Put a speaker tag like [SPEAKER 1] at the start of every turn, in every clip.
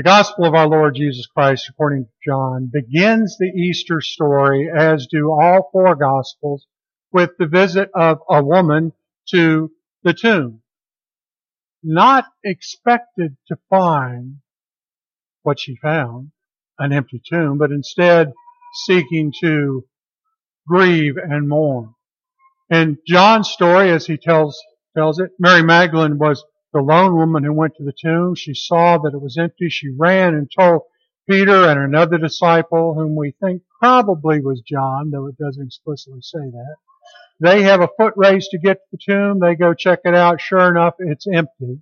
[SPEAKER 1] The Gospel of our Lord Jesus Christ, according to John, begins the Easter story, as do all four Gospels, with the visit of a woman to the tomb. Not expected to find what she found, an empty tomb, but instead seeking to grieve and mourn. In John's story, as he tells, tells it, Mary Magdalene was the lone woman who went to the tomb. She saw that it was empty. She ran and told Peter and another disciple, whom we think probably was John, though it doesn't explicitly say that. They have a foot race to get to the tomb. They go check it out. Sure enough, it's empty.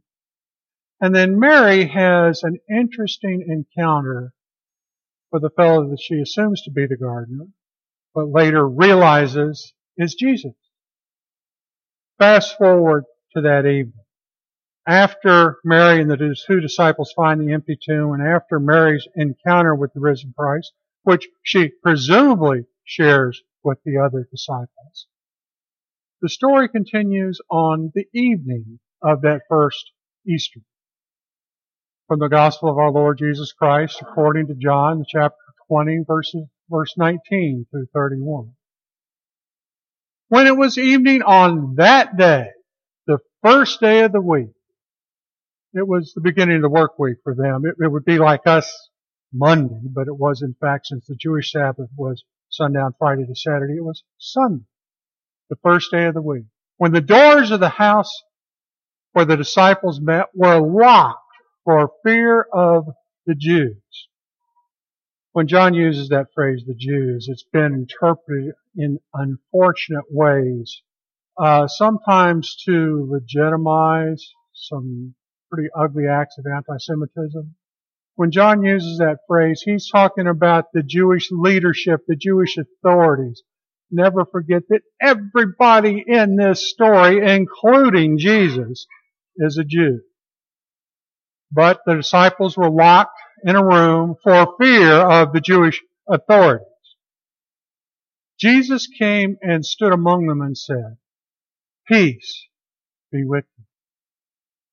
[SPEAKER 1] And then Mary has an interesting encounter with the fellow that she assumes to be the gardener, but later realizes is Jesus. Fast forward to that evening. After Mary and the two disciples find the empty tomb and after Mary's encounter with the risen Christ, which she presumably shares with the other disciples, the story continues on the evening of that first Easter. From the Gospel of our Lord Jesus Christ, according to John, chapter 20, verses, verse 19 through 31. When it was evening on that day, the first day of the week, it was the beginning of the work week for them. It, it would be like us Monday, but it was in fact since the Jewish Sabbath was sundown Friday to Saturday, it was Sunday, the first day of the week. When the doors of the house where the disciples met were locked for fear of the Jews. When John uses that phrase, the Jews, it's been interpreted in unfortunate ways, uh, sometimes to legitimize some pretty ugly acts of anti-Semitism. When John uses that phrase, he's talking about the Jewish leadership, the Jewish authorities. Never forget that everybody in this story, including Jesus, is a Jew. But the disciples were locked in a room for fear of the Jewish authorities. Jesus came and stood among them and said, Peace be with you.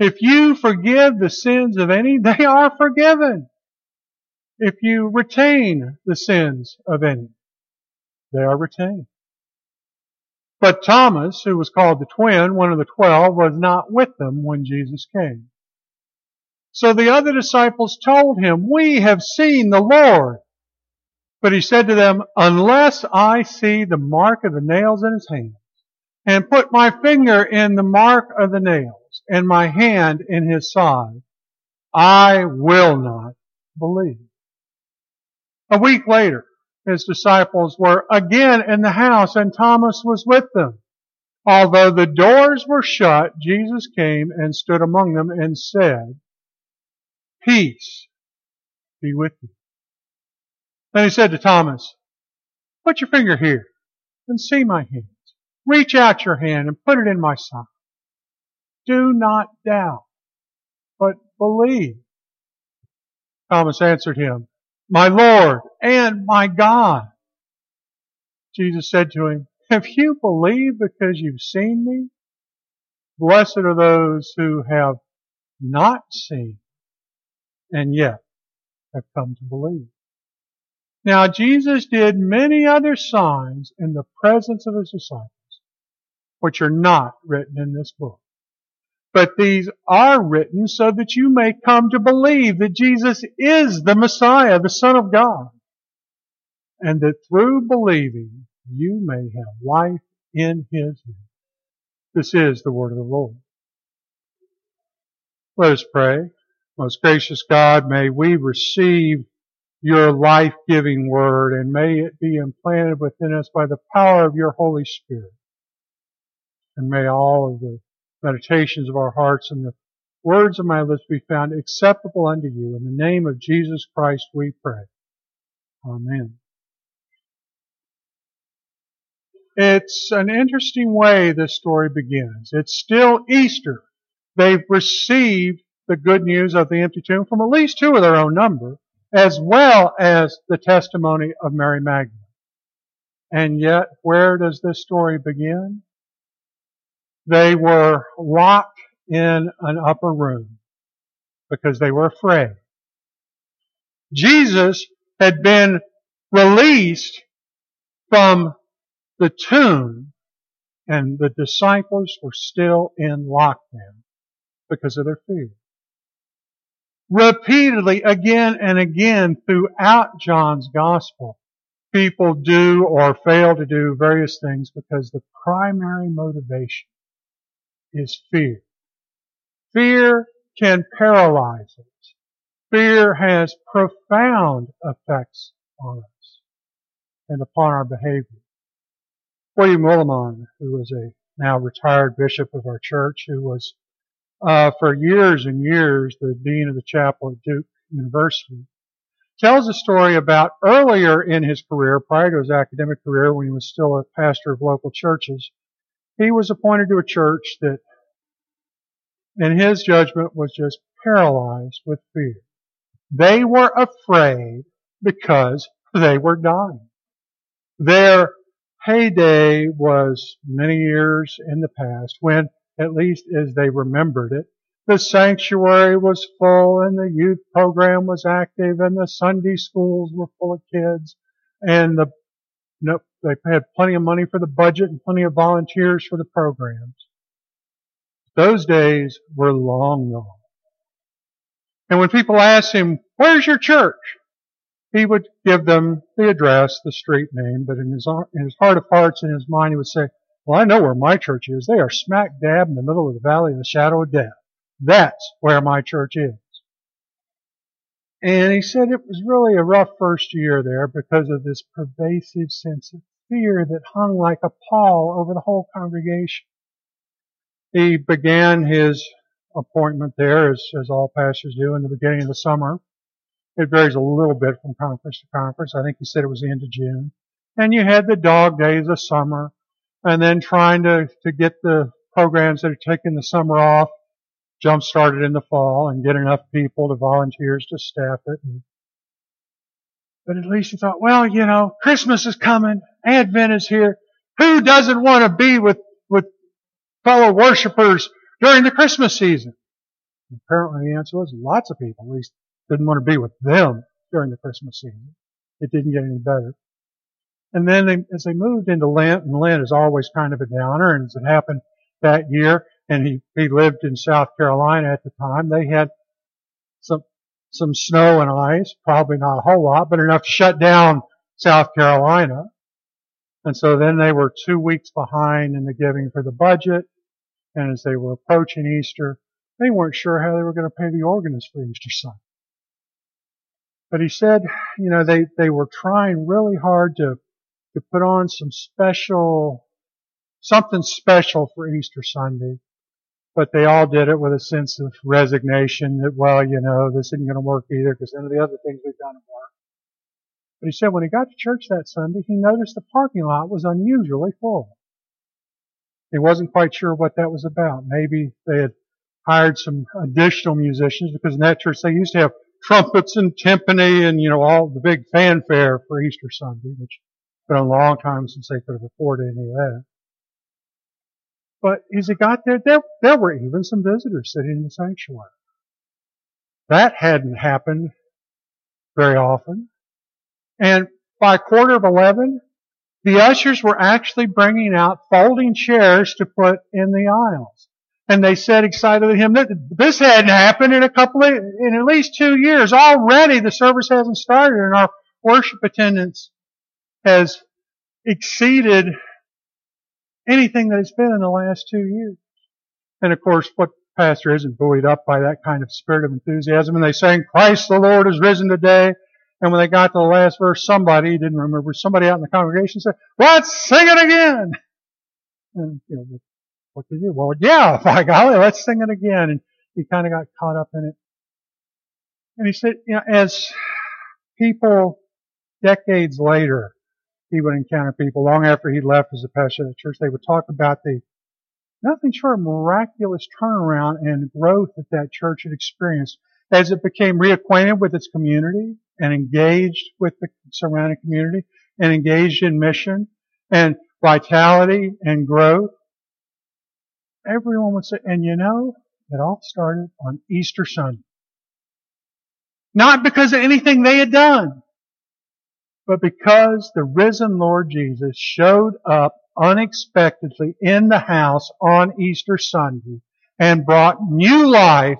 [SPEAKER 1] If you forgive the sins of any, they are forgiven. If you retain the sins of any, they are retained. But Thomas, who was called the twin, one of the twelve, was not with them when Jesus came. So the other disciples told him, We have seen the Lord. But he said to them, Unless I see the mark of the nails in his hands, and put my finger in the mark of the nails, and my hand in his side, I will not believe. A week later, his disciples were again in the house, and Thomas was with them. Although the doors were shut, Jesus came and stood among them and said, Peace be with you. Then he said to Thomas, Put your finger here and see my hands. Reach out your hand and put it in my side. Do not doubt, but believe. Thomas answered him, My Lord and my God. Jesus said to him, If you believe because you've seen me, blessed are those who have not seen and yet have come to believe. Now Jesus did many other signs in the presence of his disciples, which are not written in this book. But these are written so that you may come to believe that Jesus is the Messiah, the Son of God, and that through believing you may have life in His name. This is the word of the Lord. Let us pray. Most gracious God, may we receive your life-giving word and may it be implanted within us by the power of your Holy Spirit. And may all of the meditations of our hearts and the words of my lips be found acceptable unto you. In the name of Jesus Christ we pray. Amen. It's an interesting way this story begins. It's still Easter. They've received the good news of the empty tomb from at least two of their own number, as well as the testimony of Mary Magdalene. And yet, where does this story begin? They were locked in an upper room because they were afraid. Jesus had been released from the tomb and the disciples were still in lockdown because of their fear. Repeatedly, again and again throughout John's gospel, people do or fail to do various things because the primary motivation is fear. Fear can paralyze us. Fear has profound effects on us and upon our behavior. William Willimon, who was a now retired bishop of our church, who was uh, for years and years the dean of the chapel at Duke University, tells a story about earlier in his career, prior to his academic career, when he was still a pastor of local churches, he was appointed to a church that, in his judgment, was just paralyzed with fear. They were afraid because they were dying. Their heyday was many years in the past when, at least as they remembered it, the sanctuary was full and the youth program was active and the Sunday schools were full of kids and the know, they had plenty of money for the budget and plenty of volunteers for the programs. Those days were long gone. And when people asked him, where's your church? He would give them the address, the street name, but in his, in his heart of hearts, in his mind, he would say, well, I know where my church is. They are smack dab in the middle of the valley of the shadow of death. That's where my church is. And he said it was really a rough first year there because of this pervasive sense of fear that hung like a pall over the whole congregation. He began his appointment there, as, as all pastors do, in the beginning of the summer. It varies a little bit from conference to conference. I think he said it was the end of June. And you had the dog days of summer, and then trying to, to get the programs that are taking the summer off jump started in the fall and get enough people to volunteers to staff it. And, but at least he thought, well, you know, Christmas is coming. Advent is here. Who doesn't want to be with, with fellow worshipers during the Christmas season? And apparently the answer was lots of people at least didn't want to be with them during the Christmas season. It didn't get any better. And then they, as they moved into Lent, and Lent is always kind of a downer, and as it happened that year, and he, he lived in South Carolina at the time. They had some, snow and ice, probably not a whole lot, but enough to shut down South Carolina. And so then they were two weeks behind in the giving for the budget. And as they were approaching Easter, they weren't sure how they were going to pay the organist for Easter Sunday. But he said, you know, they, they were trying really hard to, to put on some special, something special for Easter Sunday but they all did it with a sense of resignation that, well, you know, this isn't going to work either because none of the other things we've done have worked. But he said when he got to church that Sunday, he noticed the parking lot was unusually full. He wasn't quite sure what that was about. Maybe they had hired some additional musicians because in that church they used to have trumpets and timpani and, you know, all the big fanfare for Easter Sunday, which it's been a long time since they could have afforded any of that. But as he got there, there, there were even some visitors sitting in the sanctuary. That hadn't happened very often. And by quarter of eleven, the ushers were actually bringing out folding chairs to put in the aisles. And they said excitedly to him this hadn't happened in a couple of, in at least two years. Already the service hasn't started and our worship attendance has exceeded anything that it's been in the last two years. And of course, what pastor isn't buoyed up by that kind of spirit of enthusiasm? And they sang, Christ the Lord is risen today. And when they got to the last verse, somebody, didn't remember, somebody out in the congregation said, let's sing it again. And, you know, what did you? Well, yeah, by golly, let's sing it again. And he kind of got caught up in it. And he said, you know, as people decades later, he would encounter people long after he left as a pastor of the church, they would talk about the nothing short of miraculous turnaround and growth that that church had experienced as it became reacquainted with its community and engaged with the surrounding community and engaged in mission and vitality and growth. Everyone would say, and you know, it all started on Easter Sunday. Not because of anything they had done, but because the risen Lord Jesus showed up unexpectedly in the house on Easter Sunday and brought new life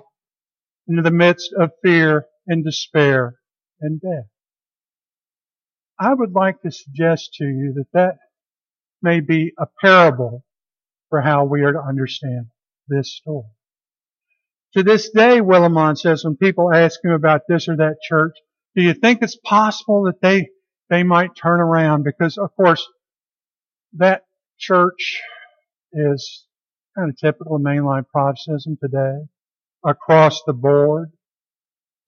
[SPEAKER 1] into the midst of fear and despair and death. I would like to suggest to you that that may be a parable for how we are to understand this story. To this day, Willimon says when people ask him about this or that church, do you think it's possible that they, they might turn around? Because of course, that church is kind of typical of mainline Protestantism today, across the board.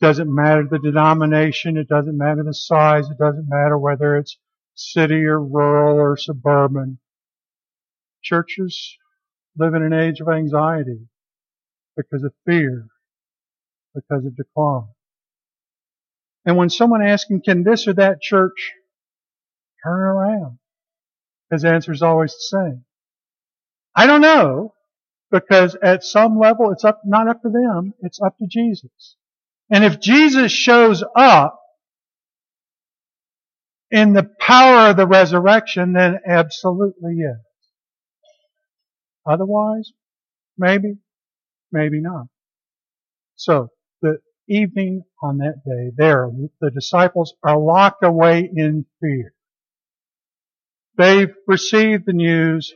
[SPEAKER 1] Doesn't matter the denomination, it doesn't matter the size, it doesn't matter whether it's city or rural or suburban. Churches live in an age of anxiety because of fear, because of decline. And when someone asks him, can this or that church turn around? His answer is always the same. I don't know, because at some level it's up, not up to them, it's up to Jesus. And if Jesus shows up in the power of the resurrection, then absolutely yes. Otherwise, maybe, maybe not. So, the evening on that day, there, the disciples are locked away in fear. They've received the news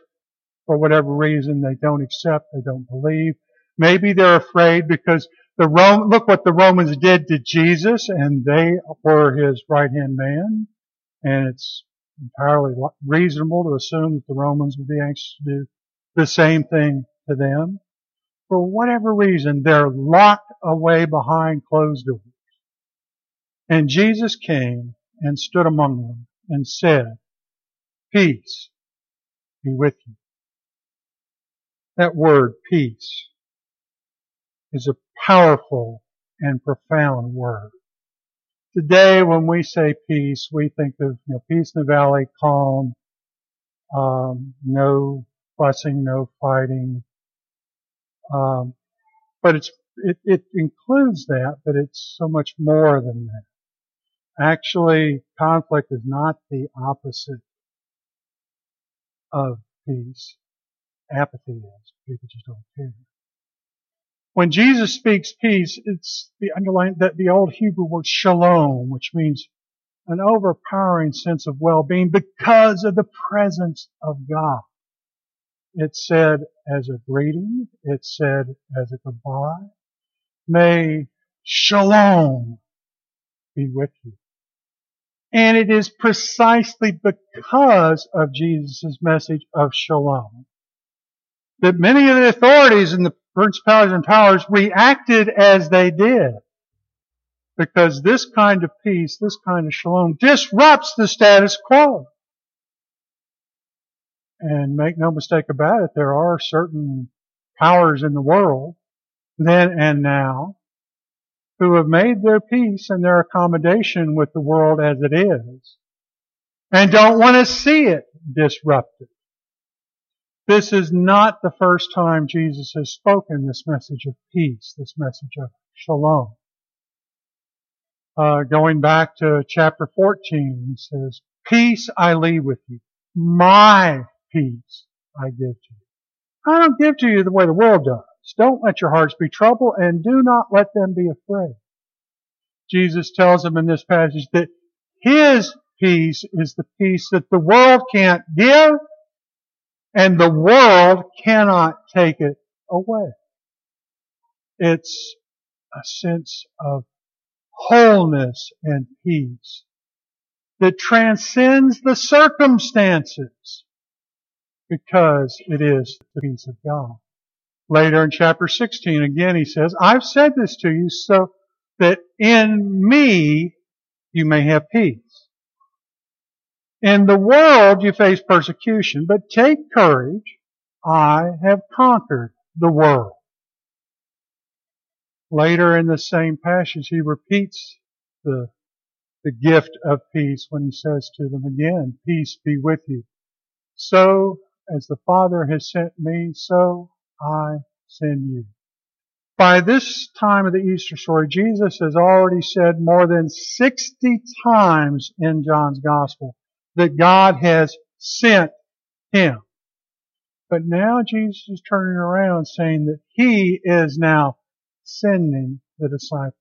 [SPEAKER 1] for whatever reason. They don't accept, they don't believe. Maybe they're afraid because the Rome, look what the Romans did to Jesus and they were his right hand man. And it's entirely reasonable to assume that the Romans would be anxious to do the same thing to them. For whatever reason, they're locked away behind closed doors. And Jesus came and stood among them and said, Peace be with you. That word, peace, is a powerful and profound word. Today, when we say peace, we think of you know, peace in the valley, calm, um, no fussing, no fighting. Um, but it's it, it includes that, but it's so much more than that. Actually, conflict is not the opposite of peace. Apathy is. People just don't care. When Jesus speaks peace, it's the underlying, the, the old Hebrew word shalom, which means an overpowering sense of well-being because of the presence of God. It's said as a greeting. It said as a goodbye. May shalom be with you. And it is precisely because of Jesus' message of shalom that many of the authorities and the principalities and powers reacted as they did. Because this kind of peace, this kind of shalom disrupts the status quo. And make no mistake about it, there are certain powers in the world, then and now, who have made their peace and their accommodation with the world as it is, and don't want to see it disrupted. This is not the first time Jesus has spoken this message of peace, this message of shalom. Uh, going back to chapter 14, he says, Peace I leave with you. My peace I give to you. I don't give to you the way the world does. Don't let your hearts be troubled and do not let them be afraid. Jesus tells them in this passage that His peace is the peace that the world can't give and the world cannot take it away. It's a sense of wholeness and peace that transcends the circumstances because it is the peace of God. Later in chapter 16, again he says, I've said this to you so that in me you may have peace. In the world you face persecution, but take courage. I have conquered the world. Later in the same passage, he repeats the, the gift of peace when he says to them again, peace be with you. So as the Father has sent me, so I send you. By this time of the Easter story, Jesus has already said more than 60 times in John's Gospel that God has sent him. But now Jesus is turning around saying that he is now sending the disciples.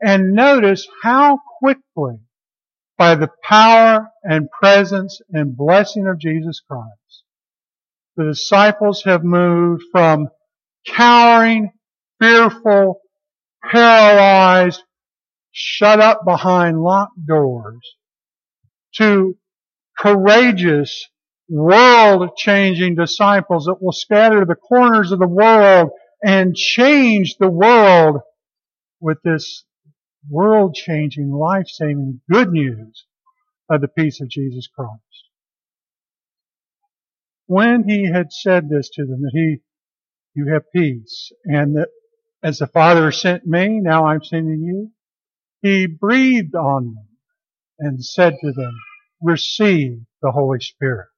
[SPEAKER 1] And notice how quickly, by the power and presence and blessing of Jesus Christ, the disciples have moved from cowering, fearful, paralyzed, shut up behind locked doors to courageous, world-changing disciples that will scatter the corners of the world and change the world with this world-changing, life-saving good news of the peace of Jesus Christ. When he had said this to them, that he, you have peace, and that as the Father sent me, now I'm sending you, he breathed on them and said to them, receive the Holy Spirit.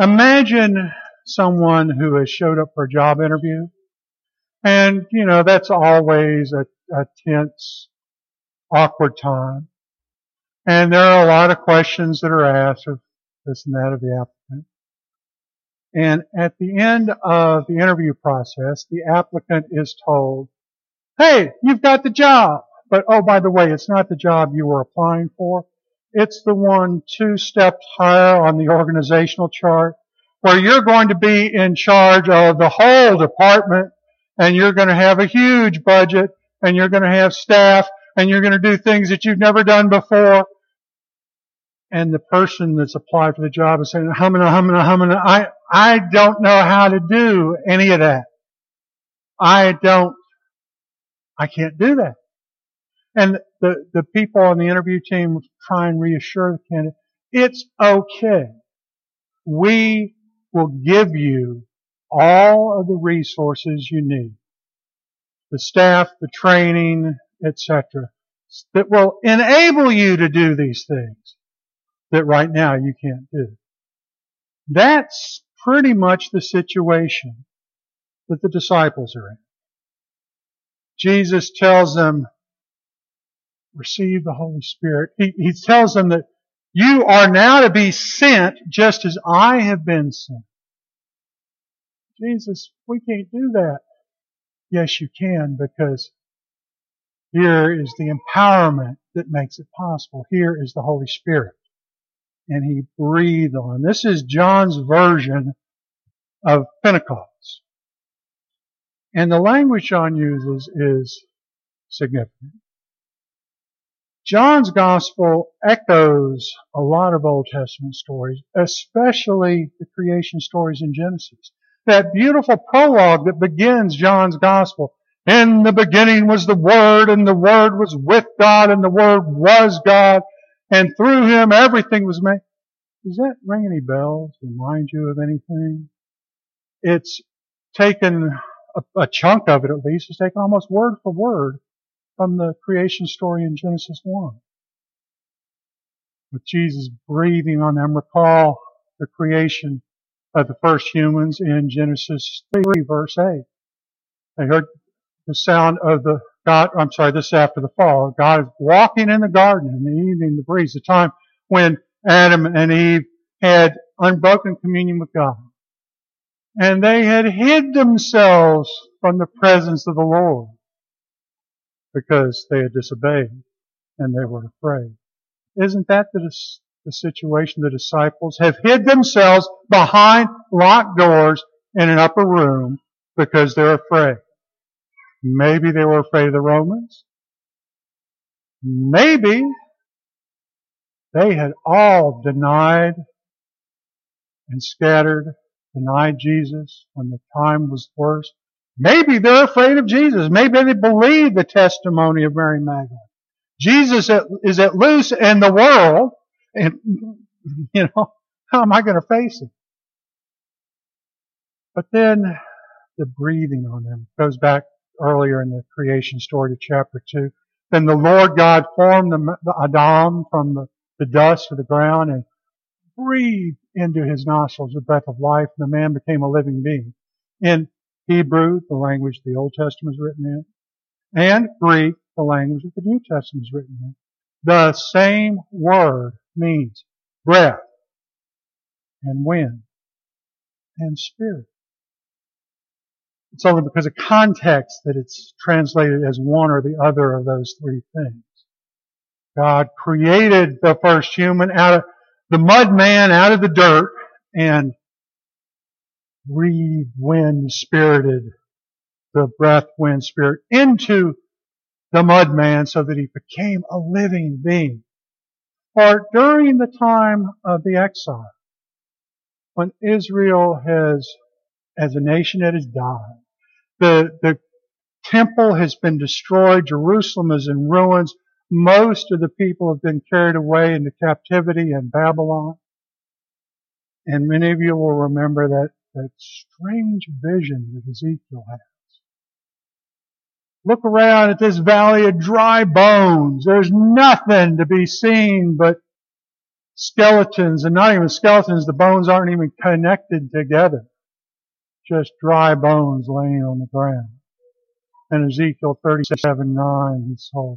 [SPEAKER 1] Imagine someone who has showed up for a job interview. And, you know, that's always a, a tense, awkward time. And there are a lot of questions that are asked of this and that of the applicant. And at the end of the interview process, the applicant is told, hey, you've got the job. But oh, by the way, it's not the job you were applying for. It's the one two steps higher on the organizational chart where you're going to be in charge of the whole department and you're going to have a huge budget and you're going to have staff and you're going to do things that you've never done before. And the person that's applied for the job is saying, humming, humming, humming, I, I don't know how to do any of that. I don't, I can't do that. And the, the people on the interview team try and reassure the candidate, it's okay. We will give you all of the resources you need. The staff, the training, etc. that will enable you to do these things that right now you can't do. That's pretty much the situation that the disciples are in. Jesus tells them, receive the Holy Spirit. He, he tells them that you are now to be sent just as I have been sent. Jesus, we can't do that. Yes, you can because here is the empowerment that makes it possible. Here is the Holy Spirit. And He breathed on. This is John's version of Pentecost. And the language John uses is significant. John's gospel echoes a lot of Old Testament stories, especially the creation stories in Genesis. That beautiful prologue that begins John's gospel. In the beginning was the Word, and the Word was with God, and the Word was God, and through Him everything was made. Does that ring any bells? Remind you of anything? It's taken, a, a chunk of it at least, It's taken almost word for word from the creation story in Genesis 1. With Jesus breathing on them, recall the creation of the first humans in Genesis 3 verse 8. They heard the sound of the God, I'm sorry, this is after the fall. God is walking in the garden in the evening, the breeze, the time when Adam and Eve had unbroken communion with God. And they had hid themselves from the presence of the Lord because they had disobeyed and they were afraid. Isn't that the, the situation the disciples have hid themselves behind locked doors in an upper room because they're afraid? Maybe they were afraid of the Romans. Maybe they had all denied and scattered denied Jesus when the time was worst. Maybe they're afraid of Jesus. Maybe they believe the testimony of Mary Magdalene. Jesus is at loose in the world, and you know, how am I going to face it? But then the breathing on them goes back earlier in the creation story to chapter 2. Then the Lord God formed the, the Adam from the, the dust of the ground and breathed into his nostrils the breath of life, and the man became a living being. In Hebrew, the language the Old Testament is written in, and Greek, the language that the New Testament is written in, the same word means breath and wind and spirit. It's only because of context that it's translated as one or the other of those three things. God created the first human out of the mud man out of the dirt and breathed wind spirited the breath wind spirit into the mud man so that he became a living being. For during the time of the exile, when Israel has, as a nation, it has died, the, the temple has been destroyed, Jerusalem is in ruins, most of the people have been carried away into captivity in Babylon. And many of you will remember that, that strange vision that Ezekiel has. Look around at this valley of dry bones. There's nothing to be seen but skeletons, and not even skeletons, the bones aren't even connected together. Just dry bones laying on the ground. And Ezekiel 37, 9, he saw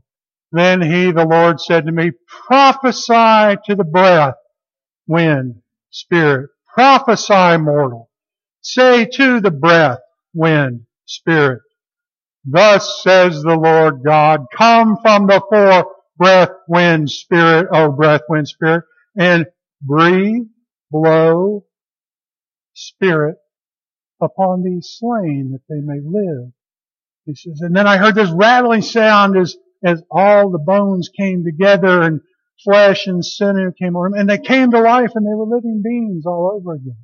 [SPEAKER 1] then he, the Lord, said to me, prophesy to the breath, wind, spirit. Prophesy, mortal. Say to the breath, wind, spirit. Thus says the Lord God, come from the four breath, wind, spirit, oh breath, wind, spirit, and breathe, blow, spirit upon these slain that they may live. He says, and then I heard this rattling sound as as all the bones came together and flesh and sinew came over them, and they came to life and they were living beings all over again.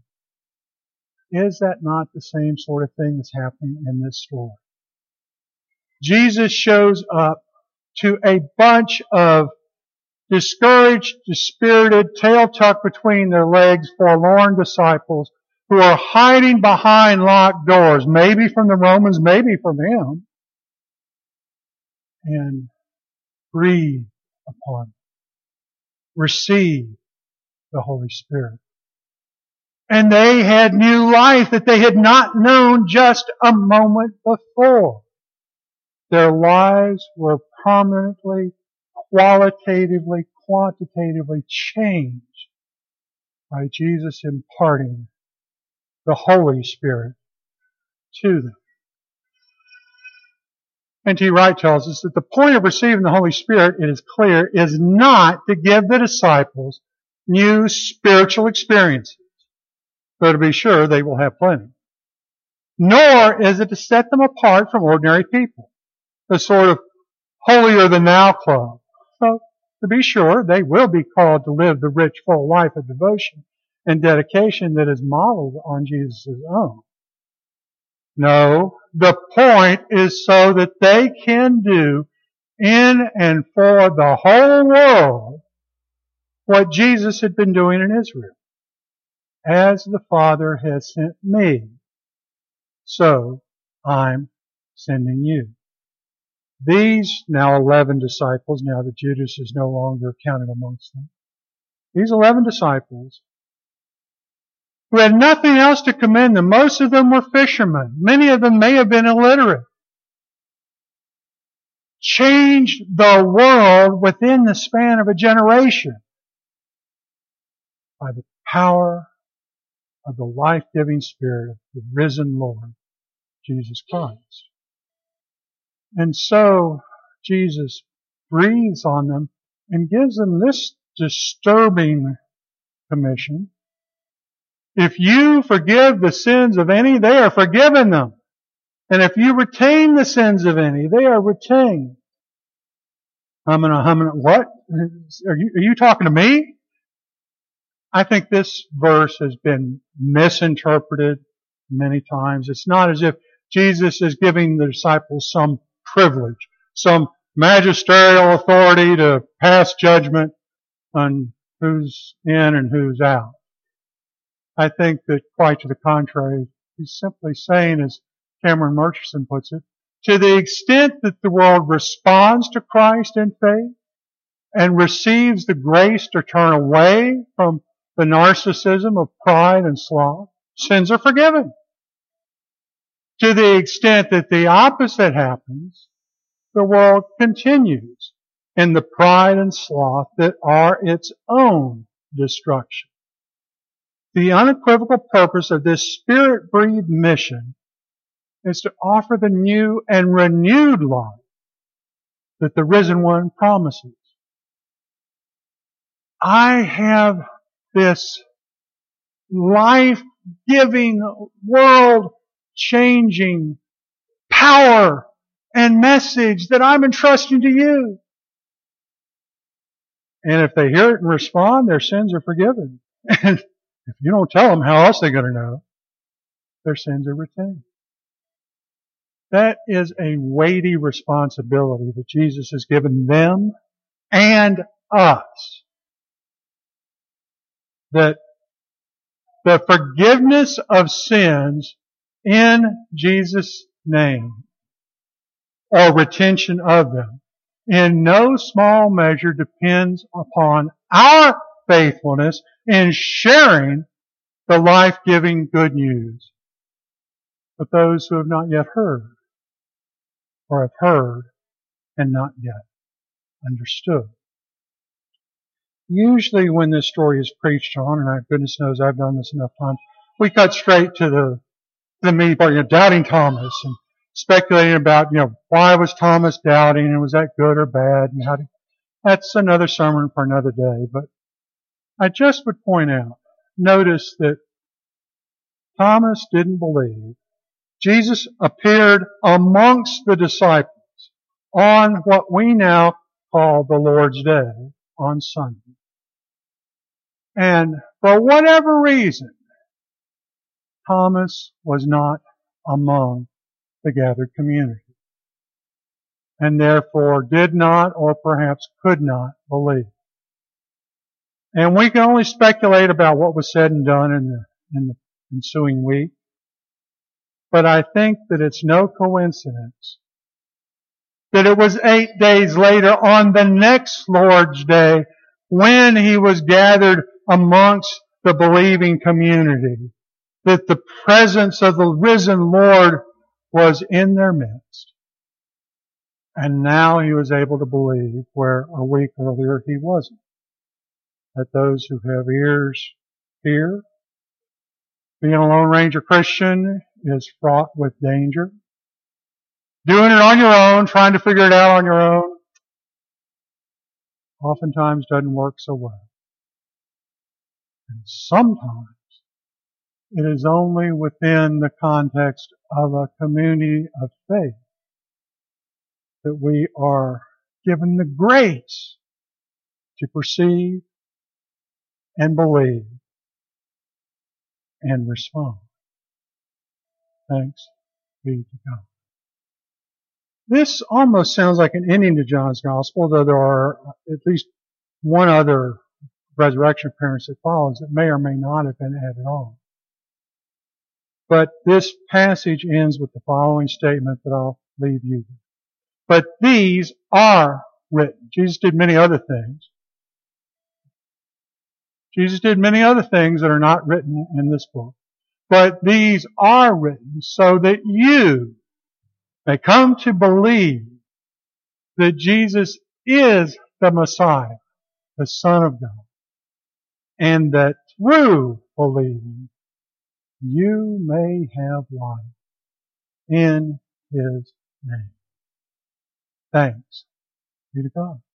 [SPEAKER 1] Is that not the same sort of thing that's happening in this story? Jesus shows up to a bunch of discouraged, dispirited, tail tucked between their legs, forlorn disciples who are hiding behind locked doors, maybe from the Romans, maybe from him and breathe upon them. Receive the Holy Spirit. And they had new life that they had not known just a moment before. Their lives were permanently, qualitatively, quantitatively changed by Jesus imparting the Holy Spirit to them. N.T. Wright tells us that the point of receiving the Holy Spirit, it is clear, is not to give the disciples new spiritual experiences, though to be sure they will have plenty. Nor is it to set them apart from ordinary people, a sort of holier than thou club. So, to be sure, they will be called to live the rich, full life of devotion and dedication that is modeled on Jesus' own. No, the point is so that they can do in and for the whole world what Jesus had been doing in Israel. As the Father has sent me, so I'm sending you. These now 11 disciples, now that Judas is no longer counted amongst them, these 11 disciples who had nothing else to commend them. Most of them were fishermen. Many of them may have been illiterate. Changed the world within the span of a generation by the power of the life-giving Spirit of the risen Lord, Jesus Christ. And so Jesus breathes on them and gives them this disturbing commission if you forgive the sins of any, they are forgiven them. And if you retain the sins of any, they are retained. I'm gonna, what? Are you, are you talking to me? I think this verse has been misinterpreted many times. It's not as if Jesus is giving the disciples some privilege, some magisterial authority to pass judgment on who's in and who's out. I think that quite to the contrary, he's simply saying, as Cameron Murchison puts it, to the extent that the world responds to Christ in faith and receives the grace to turn away from the narcissism of pride and sloth, sins are forgiven. To the extent that the opposite happens, the world continues in the pride and sloth that are its own destruction. The unequivocal purpose of this spirit-breathed mission is to offer the new and renewed life that the risen one promises. I have this life-giving, world-changing power and message that I'm entrusting to you. And if they hear it and respond, their sins are forgiven. And if you don't tell them, how else are they going to know? Their sins are retained. That is a weighty responsibility that Jesus has given them and us. That the forgiveness of sins in Jesus' name. Or retention of them. In no small measure depends upon our faithfulness in sharing the life-giving good news. With those who have not yet heard or have heard and not yet understood. Usually when this story is preached on, and goodness knows I've done this enough times, we cut straight to the, the meat part, you know, doubting Thomas and speculating about, you know, why was Thomas doubting and was that good or bad and how to, that's another sermon for another day. But I just would point out, notice that Thomas didn't believe. Jesus appeared amongst the disciples on what we now call the Lord's Day on Sunday. And for whatever reason, Thomas was not among the gathered community and therefore did not or perhaps could not believe. And we can only speculate about what was said and done in the, in the ensuing week. But I think that it's no coincidence that it was eight days later on the next Lord's Day when he was gathered amongst the believing community that the presence of the risen Lord was in their midst. And now he was able to believe where a week earlier he wasn't. That those who have ears hear. Being a Lone Ranger Christian is fraught with danger. Doing it on your own, trying to figure it out on your own, oftentimes doesn't work so well. And sometimes it is only within the context of a community of faith that we are given the grace to perceive and believe and respond. Thanks be to God. This almost sounds like an ending to John's Gospel, though there are at least one other resurrection appearance that follows that may or may not have been added on. But this passage ends with the following statement that I'll leave you with. But these are written. Jesus did many other things. Jesus did many other things that are not written in this book. But these are written so that you may come to believe that Jesus is the Messiah, the Son of God, and that through believing you may have life in His name. Thanks be to God.